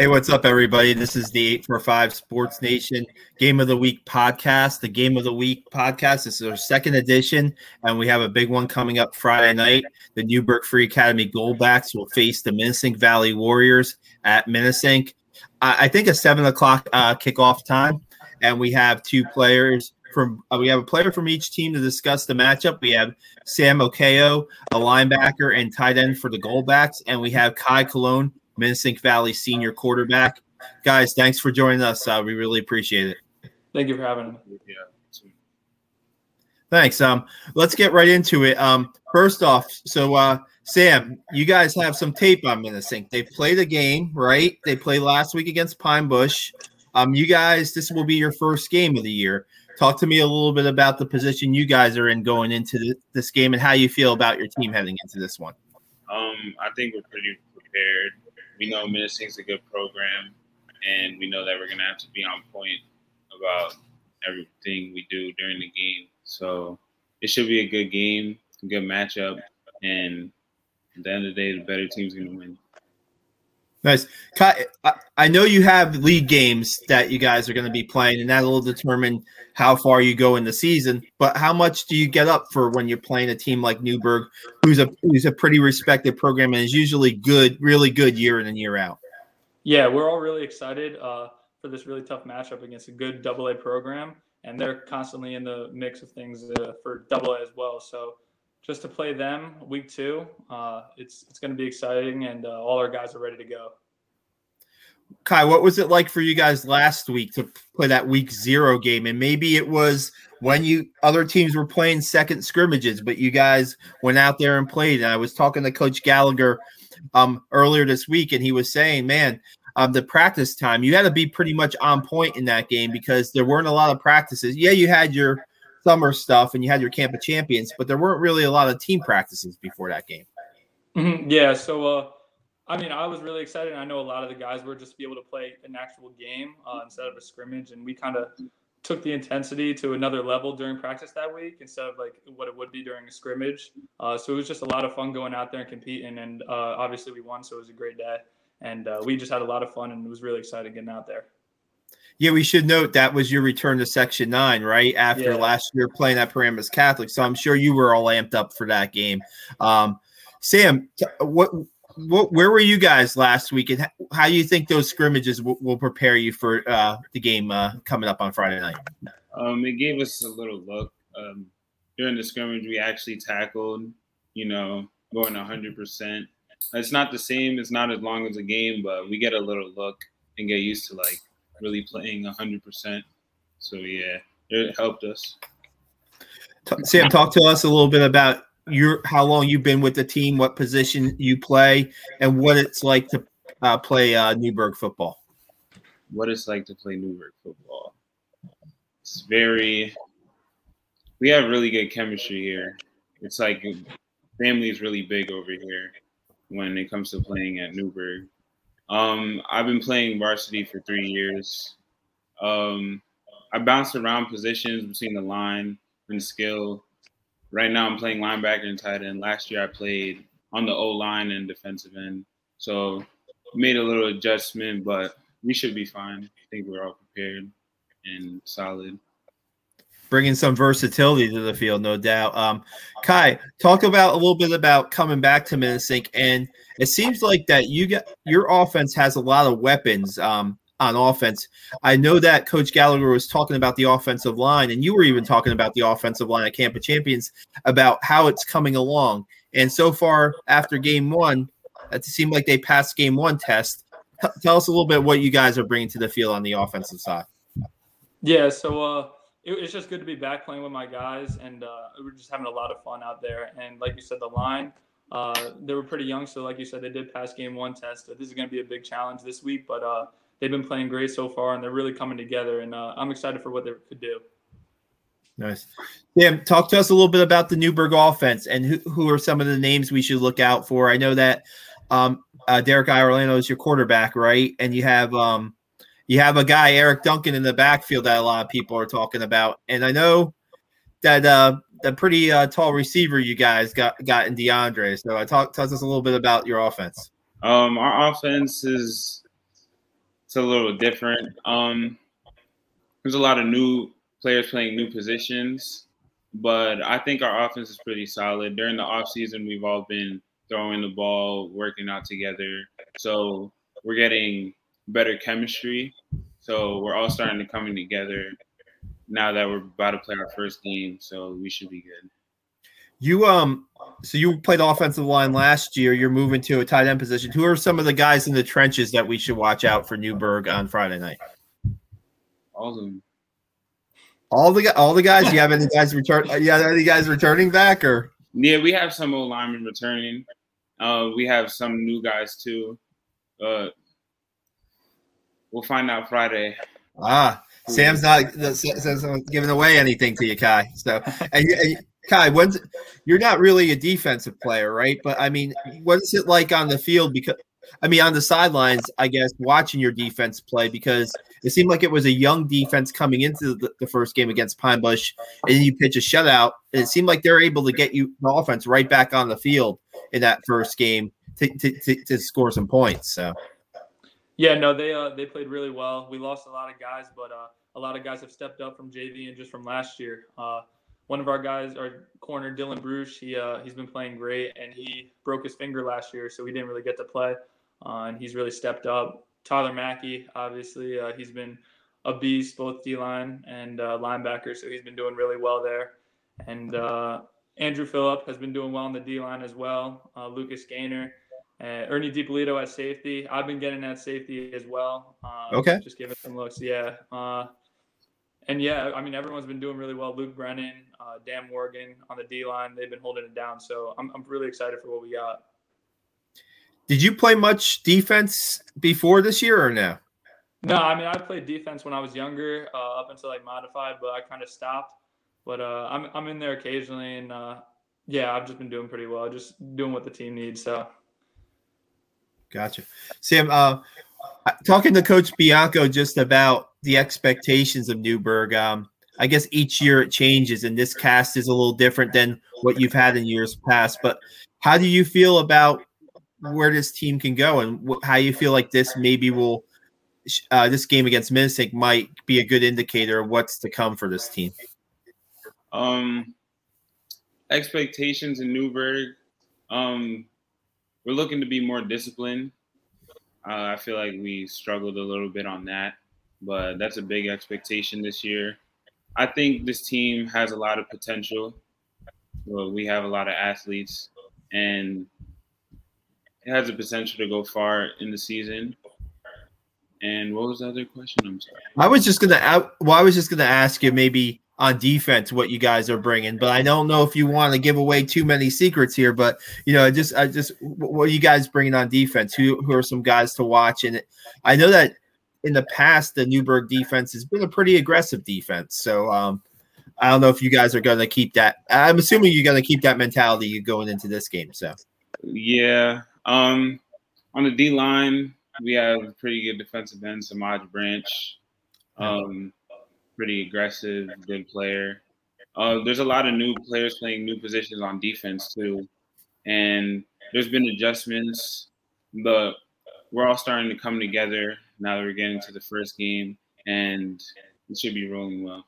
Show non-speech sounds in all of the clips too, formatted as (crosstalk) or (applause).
Hey, what's up, everybody? This is the 845 Sports Nation Game of the Week podcast. The Game of the Week podcast this is our second edition, and we have a big one coming up Friday night. The Newburgh Free Academy Goldbacks will face the Minisink Valley Warriors at Minisink. I think a seven o'clock uh, kickoff time, and we have two players from uh, we have a player from each team to discuss the matchup. We have Sam Okeo, a linebacker and tight end for the Goldbacks, and we have Kai Colon Minisink Valley senior quarterback. Guys, thanks for joining us. Uh, we really appreciate it. Thank you for having me. Yeah. Thanks. Um, let's get right into it. Um, first off, so uh, Sam, you guys have some tape on Minisink. They played a game, right? They played last week against Pine Bush. Um, you guys, this will be your first game of the year. Talk to me a little bit about the position you guys are in going into this game and how you feel about your team heading into this one. Um, I think we're pretty prepared we know Minisink's a good program, and we know that we're to have to be on point about everything we do during the game. So it should be a good game, a good matchup, and at the end of the day, the better team's to win. Nice. I know you have league games that you guys are going to be playing, and that'll determine how far you go in the season. But how much do you get up for when you're playing a team like Newburgh, who's a who's a pretty respected program and is usually good, really good year in and year out? Yeah, we're all really excited uh, for this really tough matchup against a good Double A program, and they're constantly in the mix of things uh, for Double A as well. So just to play them week two. Uh, it's it's going to be exciting, and uh, all our guys are ready to go. Kai, what was it like for you guys last week to play that week zero game? And maybe it was when you other teams were playing second scrimmages, but you guys went out there and played. And I was talking to Coach Gallagher um, earlier this week, and he was saying, "Man, um, the practice time you had to be pretty much on point in that game because there weren't a lot of practices. Yeah, you had your summer stuff and you had your camp of champions, but there weren't really a lot of team practices before that game. Mm-hmm. Yeah. So, uh, I mean, I was really excited. I know a lot of the guys were just be able to play an actual game uh, instead of a scrimmage, and we kind of took the intensity to another level during practice that week instead of like what it would be during a scrimmage. Uh, so it was just a lot of fun going out there and competing, and uh, obviously we won, so it was a great day, and uh, we just had a lot of fun, and it was really exciting getting out there. Yeah, we should note that was your return to Section 9, right? After yeah. last year playing at Paramus Catholic. So I'm sure you were all amped up for that game. Um, Sam, what, what, where were you guys last week, and how do you think those scrimmages will, will prepare you for uh, the game uh, coming up on Friday night? Um, it gave us a little look. Um, during the scrimmage, we actually tackled, you know, going 100%. It's not the same, it's not as long as a game, but we get a little look and get used to like really playing 100%. So, yeah, it helped us. Sam, talk to us a little bit about your how long you've been with the team, what position you play, and what it's like to uh, play uh, Newburgh football. What it's like to play Newburgh football. It's very. We have really good chemistry here. It's like family is really big over here when it comes to playing at Newburgh. Um, I've been playing varsity for three years. Um, I bounced around positions between the line and skill. Right now, I'm playing linebacker and tight end. Last year, I played on the O line and defensive end. So, made a little adjustment, but we should be fine. I think we're all prepared and solid bringing some versatility to the field, no doubt. Um, Kai, talk about a little bit about coming back to Minisink, and it seems like that you get your offense has a lot of weapons um, on offense. I know that Coach Gallagher was talking about the offensive line, and you were even talking about the offensive line at Camp of Champions about how it's coming along. And so far, after Game One, it seemed like they passed Game One test. Tell us a little bit what you guys are bringing to the field on the offensive side. Yeah, so. Uh it, it's just good to be back playing with my guys, and uh, we're just having a lot of fun out there. And like you said, the line, uh, they were pretty young, so like you said, they did pass game one test. So this is going to be a big challenge this week, but uh, they've been playing great so far, and they're really coming together. And uh, I'm excited for what they could do. Nice. Sam, talk to us a little bit about the Newburgh offense and who, who are some of the names we should look out for. I know that um, uh, Derek Iorlando is your quarterback, right? And you have um, you have a guy Eric Duncan in the backfield that a lot of people are talking about, and I know that uh, the pretty uh, tall receiver you guys got got in DeAndre. So I talk tell us a little bit about your offense. Um, our offense is it's a little different. Um, there's a lot of new players playing new positions, but I think our offense is pretty solid. During the offseason, we've all been throwing the ball, working out together. So we're getting better chemistry. So we're all starting to coming together now that we're about to play our first game. So we should be good. You um so you played offensive line last year. You're moving to a tight end position. Who are some of the guys in the trenches that we should watch out for Newburgh on Friday night? All of them. All the all the guys. You have any guys return? Yeah, any guys returning back or? Yeah, we have some old linemen returning. Uh, we have some new guys too. Uh, we'll find out Friday. Ah, Sam's not Sam's not giving away anything to you, Kai. So, and, and Kai, when's you're not really a defensive player, right? But I mean, what's it like on the field? Because I mean, on the sidelines, I guess watching your defense play because it seemed like it was a young defense coming into the, the first game against Pine Bush, and you pitch a shutout, and it seemed like they're able to get you the offense right back on the field in that first game to, to, to, to score some points. So. Yeah, no, they uh, they played really well. We lost a lot of guys, but uh, a lot of guys have stepped up from JV and just from last year. Uh, one of our guys, our corner Dylan Bruce, he uh, he's been playing great, and he broke his finger last year, so he didn't really get to play, uh, and he's really stepped up. Tyler Mackey, obviously, uh, he's been a beast, both D line and linebacker, so he's been doing really well there. And Andrew Phillip has been doing well on the D line as well. Lucas Gaynor, uh, Ernie DiPolito at safety. I've been getting at safety as well. Um, okay. Just giving some looks. Yeah. Uh, and yeah, I mean, everyone's been doing really well. Luke Brennan, uh, Dan Morgan on the D line, they've been holding it down. So I'm, I'm really excited for what we got. Did you play much defense before this year or no? No, I mean, I played defense when I was younger, uh, up until like modified, but I kind of stopped. But uh, I'm, I'm in there occasionally, and uh, yeah, I've just been doing pretty well, just doing what the team needs. So Gotcha. Sam, uh, talking to Coach Bianco just about the expectations of Newburgh. Um, I guess each year it changes, and this cast is a little different than what you've had in years past. But how do you feel about where this team can go, and wh- how you feel like this maybe will uh, this game against Minisink might be a good indicator of what's to come for this team? Um, expectations in Newburgh. Um, we're looking to be more disciplined. Uh, I feel like we struggled a little bit on that, but that's a big expectation this year. I think this team has a lot of potential. Well, we have a lot of athletes, and it has the potential to go far in the season. And what was the other question? I'm sorry. I was just gonna. Well, I was just gonna ask you maybe on defense what you guys are bringing. But I don't know if you want to give away too many secrets here. But you know, just I just what are you guys bringing on defense? Who who are some guys to watch? And I know that in the past the Newburgh defense has been a pretty aggressive defense. So um, I don't know if you guys are going to keep that. I'm assuming you're going to keep that mentality going into this game. So yeah, um, on the D line we have pretty good defensive end, Samaj Branch. Um, pretty aggressive, good player. Uh, there's a lot of new players playing new positions on defense too, and there's been adjustments, but we're all starting to come together now that we're getting to the first game, and it should be rolling well.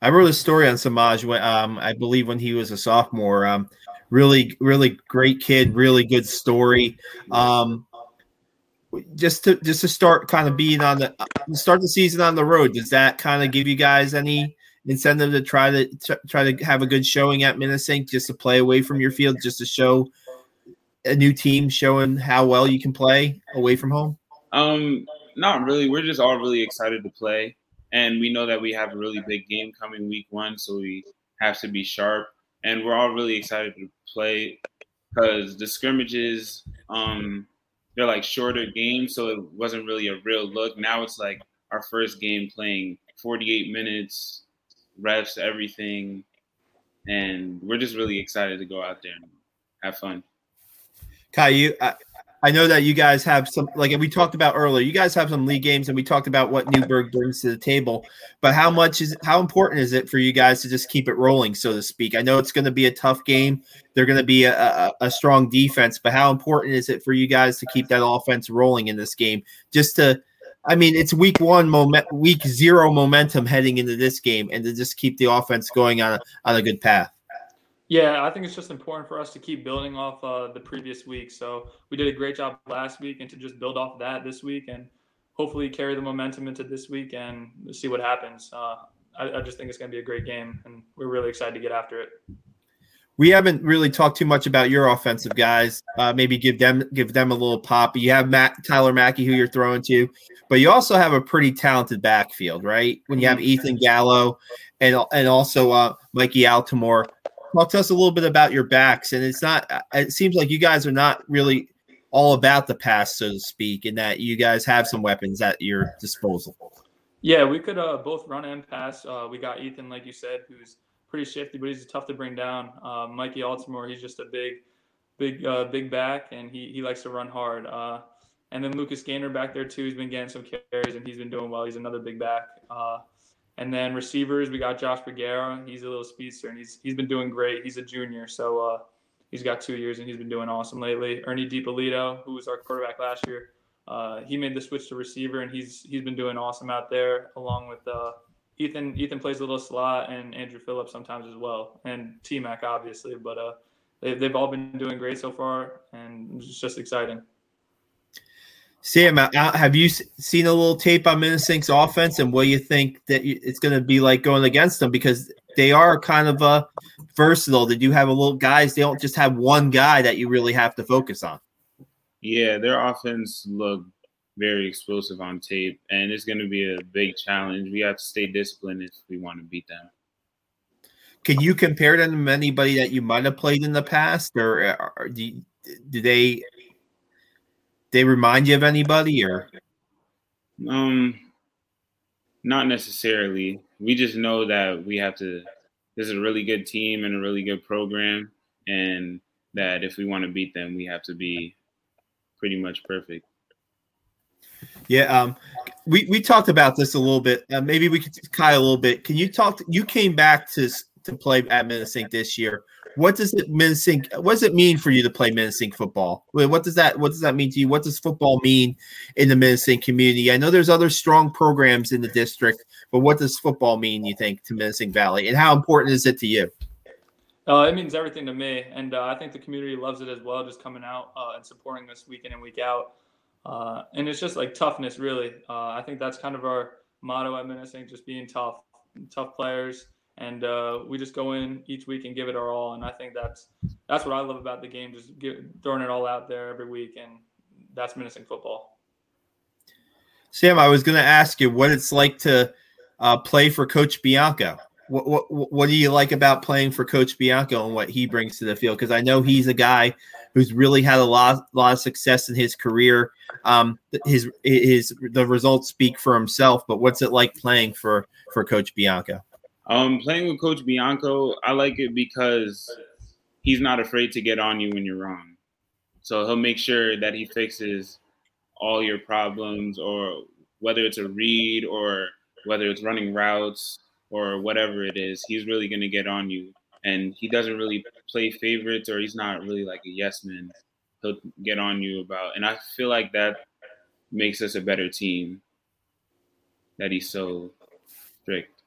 I wrote a story on Samaj, um, I believe, when he was a sophomore. Um, really, really great kid, really good story. Um, just to just to start kind of being on the start the season on the road does that kind of give you guys any incentive to try to try to have a good showing at Minisink just to play away from your field just to show a new team showing how well you can play away from home? Um not really. We're just all really excited to play and we know that we have a really big game coming week one so we have to be sharp and we're all really excited to play because the scrimmages um they're like shorter games, so it wasn't really a real look. Now it's like our first game playing 48 minutes, refs, everything, and we're just really excited to go out there and have fun. Kai, you, I know that you guys have some, like we talked about earlier, you guys have some league games and we talked about what Newburgh brings to the table. But how much is, how important is it for you guys to just keep it rolling, so to speak? I know it's going to be a tough game. They're going to be a, a, a strong defense, but how important is it for you guys to keep that offense rolling in this game? Just to, I mean, it's week one, moment, week zero momentum heading into this game, and to just keep the offense going on a, on a good path. Yeah, I think it's just important for us to keep building off uh, the previous week. So we did a great job last week, and to just build off that this week, and hopefully carry the momentum into this week and see what happens. Uh, I, I, just think it's going to be a great game, and we're really excited to get after it. We haven't really talked too much about your offensive guys. Uh, maybe give them give them a little pop. You have Matt Tyler Mackey, who you're throwing to, but you also have a pretty talented backfield, right? When you have mm-hmm. Ethan Gallo and and also uh, Mikey Altimore talk to us a little bit about your backs. And it's not, uh, it seems like you guys are not really all about the pass, so to speak, in that you guys have some weapons at your disposal. Yeah, we could uh, both run and pass. Uh, we got Ethan, like you said, who's pretty shifty, but he's tough to bring down. Uh, Mikey Altimore, he's just a big, big, uh, big back, and he, he likes to run hard. Uh, and then Lucas Gaynor back there too. He's been getting some carries, and he's been doing well. He's another big back. And then receivers, we got Josh Bergera. He's a little speedster, and he's he's been doing great. He's a junior, so uh, he's got two years, and he's been doing awesome lately. Ernie DiPolito, who was our quarterback last year, uh, he made the switch to receiver, and he's he's been doing awesome out there, along with uh, Ethan. Ethan plays a little slot, and Andrew Phillips sometimes as well, and T Mac obviously. But uh, they, they've all been doing great so far, and it's just exciting. Sam, uh, uh, have you seen a little tape on Minisink offense and what do you think that it's going to be like going against them? Because they are kind of uh, versatile. They do have a little guys. They don't just have one guy that you really have to focus on. Yeah, their offense look very explosive on tape, and it's going to be a big challenge. We have to stay disciplined if we want to beat them. Can you compare them to anybody that you might have played in the past, or, or do, do they they remind you of anybody or? Um not necessarily. We just know that we have to this is a really good team and a really good program and that if we want to beat them we have to be pretty much perfect. Yeah um we we talked about this a little bit. Uh, maybe we could kyle a little bit. Can you talk to, you came back to to play at Minisink this year what does it Minisink? What does it mean for you to play Minisink football? What does that What does that mean to you? What does football mean in the Minisink community? I know there's other strong programs in the district, but what does football mean? You think to Minisink Valley, and how important is it to you? Uh, it means everything to me, and uh, I think the community loves it as well. Just coming out uh, and supporting us week in and week out, uh, and it's just like toughness, really. Uh, I think that's kind of our motto at Minisink, just being tough, tough players and uh, we just go in each week and give it our all. And I think that's that's what I love about the game, just give, throwing it all out there every week, and that's Minisink football. Sam, I was going to ask you what it's like to uh, play for Coach Bianco. What, what what do you like about playing for Coach Bianco and what he brings to the field? Because I know he's a guy who's really had a lot lot of success in his career. Um, his his the results speak for himself. But what's it like playing for for Coach Bianco? Um, playing with Coach Bianco, I like it because he's not afraid to get on you when you're wrong. So he'll make sure that he fixes all your problems, or whether it's a read or whether it's running routes or whatever it is, he's really going to get on you. And he doesn't really play favorites, or he's not really like a yes man. He'll get on you about, and I feel like that makes us a better team. That he's so strict.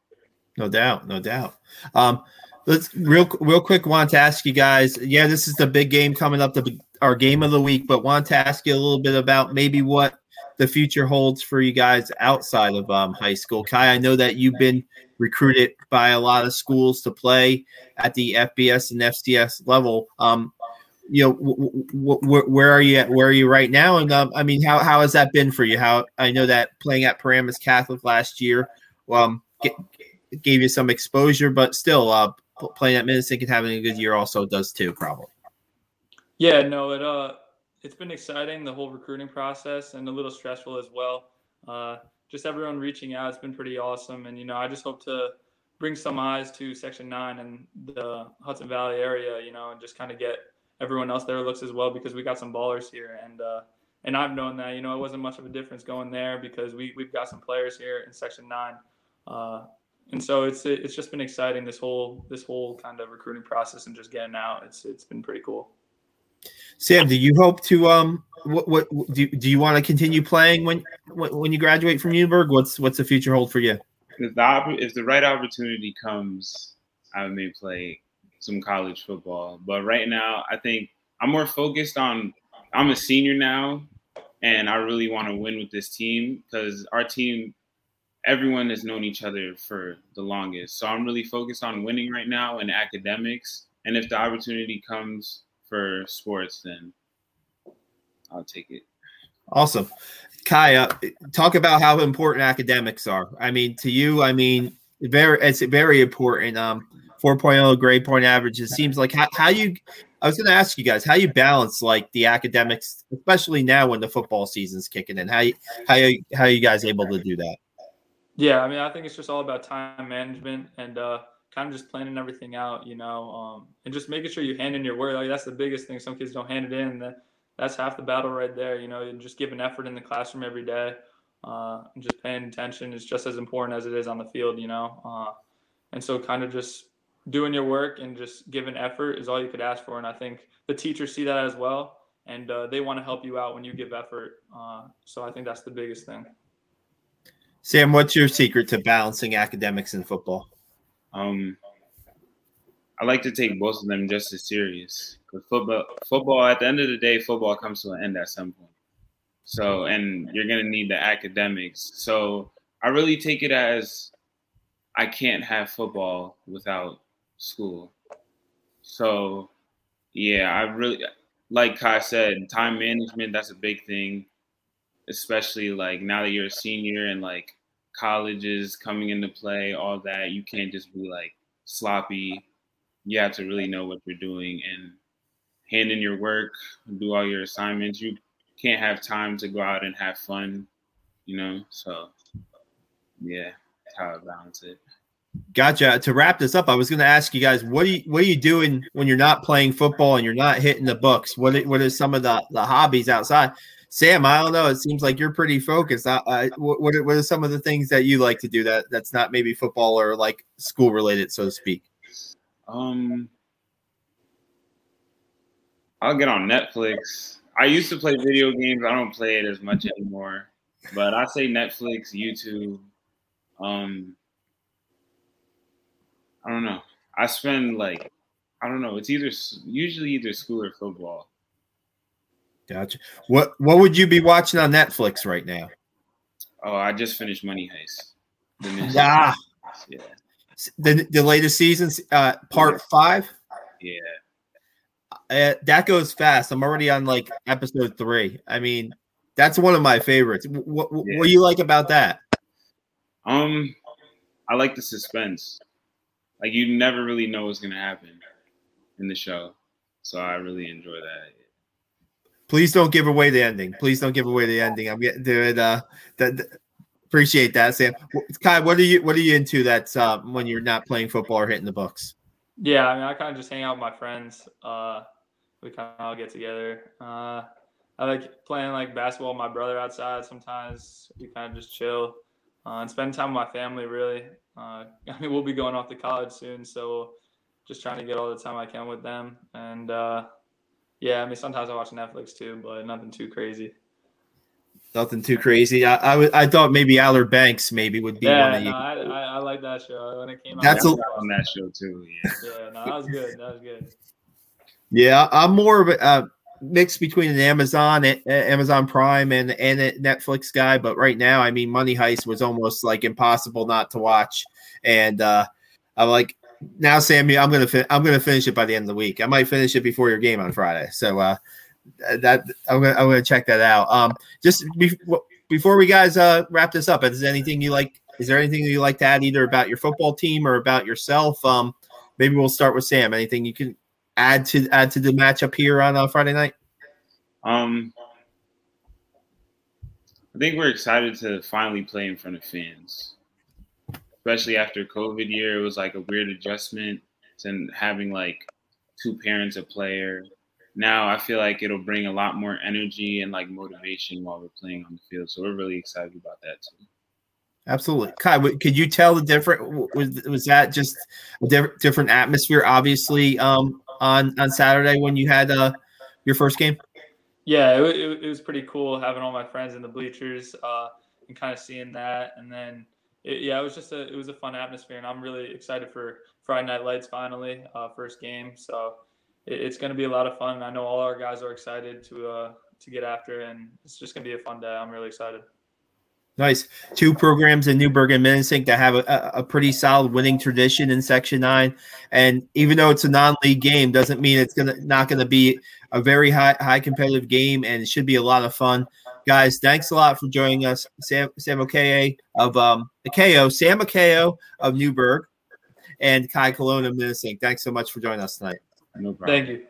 No doubt, no doubt. Um, let's real real quick. Want to ask you guys? Yeah, this is the big game coming up, the our game of the week. But want to ask you a little bit about maybe what the future holds for you guys outside of um, high school. Kai, I know that you've been recruited by a lot of schools to play at the FBS and FCS level. Um, you know, w- w- w- where are you at? Where are you right now? And um, I mean, how how has that been for you? How I know that playing at Paramus Catholic last year, um, get, gave you some exposure, but still, uh, playing at Minisink and having a good year also does too, probably. Yeah, no, it uh, it's been exciting the whole recruiting process and a little stressful as well. Uh, just everyone reaching out, it's been pretty awesome, and you know, I just hope to bring some eyes to Section Nine and the Hudson Valley area, you know, and just kind of get everyone else there looks as well because we got some ballers here and uh, and I've known that you know it wasn't much of a difference going there because we we've got some players here in Section Nine, uh, and so it's it's just been exciting this whole this whole kind of recruiting process and just getting out. It's it's been pretty cool. Sam, do you hope to um what what do, do you want to continue playing when when you graduate from Newburgh? What's what's the future hold for you? If the if the right opportunity comes, I may play some college football. But right now, I think I'm more focused on. I'm a senior now, and I really want to win with this team because our team, everyone has known each other for the longest. So I'm really focused on winning right now and academics. And if the opportunity comes for sports, then I'll take it. Awesome. Kaya, talk about how important academics are. I mean, to you, I mean, very it's very important. Um, 4.0 grade point average. It seems like how, how you I was going to ask you guys how you balance like the academics, especially now when the football season's kicking in. How you, how you, how you guys able to do that? Yeah, I mean, I think it's just all about time management and uh, kind of just planning everything out, you know, um, and just making sure you hand in your work. Like that's the biggest thing. Some kids don't hand it in. That that's half the battle right there. You know, and just giving effort in the classroom every day, uh, and just paying attention is just as important as it is on the field. You know, uh, and so kind of just doing your work and just giving effort is all you could ask for. And I think the teachers see that as well, and uh, they want to help you out when you give effort. Uh, so I think that's the biggest thing. Sam, what's your secret to balancing academics and football? Um, I like to take both of them just as serious. Because football, football, at the end of the day, football comes to an end at some point. So, and you're gonna need the academics. So, I really take it as I can't have football without school. So, yeah, I really like Kai said, time management. That's a big thing, especially like now that you're a senior and like colleges coming into play, all that. You can't just be like sloppy. You have to really know what you're doing and hand in your work, and do all your assignments. You can't have time to go out and have fun, you know. So, yeah, that's how I balance it. Gotcha. To wrap this up, I was going to ask you guys, what are you what are you doing when you're not playing football and you're not hitting the books? What what are some of the the hobbies outside? Sam, I don't know. It seems like you're pretty focused. Uh, what what what are some of the things that you like to do that that's not maybe football or like school related, so to speak? Um, I'll get on Netflix. I used to play video games. I don't play it as much anymore. But I say Netflix, YouTube. Um, I don't know. I spend like I don't know. It's either usually either school or football. Gotcha. What What would you be watching on Netflix right now? Oh, I just finished Money Heist. Yeah. Yeah. The the latest seasons, uh, part five. Yeah. Uh, that goes fast. I'm already on like episode three. I mean, that's one of my favorites. What, what, yeah. what do you like about that? Um, I like the suspense. Like you never really know what's gonna happen in the show, so I really enjoy that. Please don't give away the ending. Please don't give away the ending. I'm getting to it. Uh, appreciate that, Sam. Kai, what are you what are you into? That's uh, when you're not playing football or hitting the books. Yeah, I mean, I kind of just hang out with my friends. Uh, we kind of all get together. Uh, I like playing like basketball with my brother outside. Sometimes we kind of just chill uh, and spend time with my family. Really, uh, (laughs) I mean, we'll be going off to college soon, so just trying to get all the time I can with them. And uh, yeah, I mean, sometimes I watch Netflix too, but nothing too crazy. Nothing too crazy. I, I, w- I thought maybe Outer Banks maybe would be yeah, one of you. No, I, I, I, like that show when it came out. That's a, on that show too. Yeah. yeah, no, that was good. That was good. Yeah, I'm more of a uh, mix between an Amazon, Amazon Prime, and and a Netflix guy. But right now, I mean, Money Heist was almost like impossible not to watch, and uh, I'm like, now, Sammy, I'm gonna I'm gonna finish it by the end of the week. I might finish it before your game on Friday. So uh, that I'm gonna I'm gonna check that out. Um, just be- before we guys uh wrap this up, is there anything you like? Is there anything you like to add either about your football team or about yourself? Um, maybe we'll start with Sam. Anything you can add to add to the matchup here on uh, Friday night? Um, I think we're excited to finally play in front of fans, especially after COVID year. It was like a weird adjustment and having like two parents a player now I feel like it'll bring a lot more energy and like motivation while we're playing on the field. So we're really excited about that too. Absolutely, Kai. Could you tell the different? Was was that just a diff- different atmosphere? Obviously, um, on on Saturday when you had uh your first game. Yeah, it, it, it was pretty cool having all my friends in the bleachers uh, and kind of seeing that, and then it, yeah, it was just a it was a fun atmosphere, and I'm really excited for Friday Night Lights finally, uh, first game. So it, it's going to be a lot of fun. I know all our guys are excited to uh, to get after, and it's just going to be a fun day. I'm really excited. Nice. Two programs in Newburgh and Minisink that have a, a, pretty solid winning tradition in Section Nine, and even though it's a non-league game, doesn't mean it's gonna not gonna be a very high high competitive game, and it should be a lot of fun. Guys, thanks a lot for joining us, Sam Sam Akaye of um Akeo, Sam Akeo of Newburgh, and Kai Colon of Minisink. Thanks so much for joining us tonight. No problem. Thank you.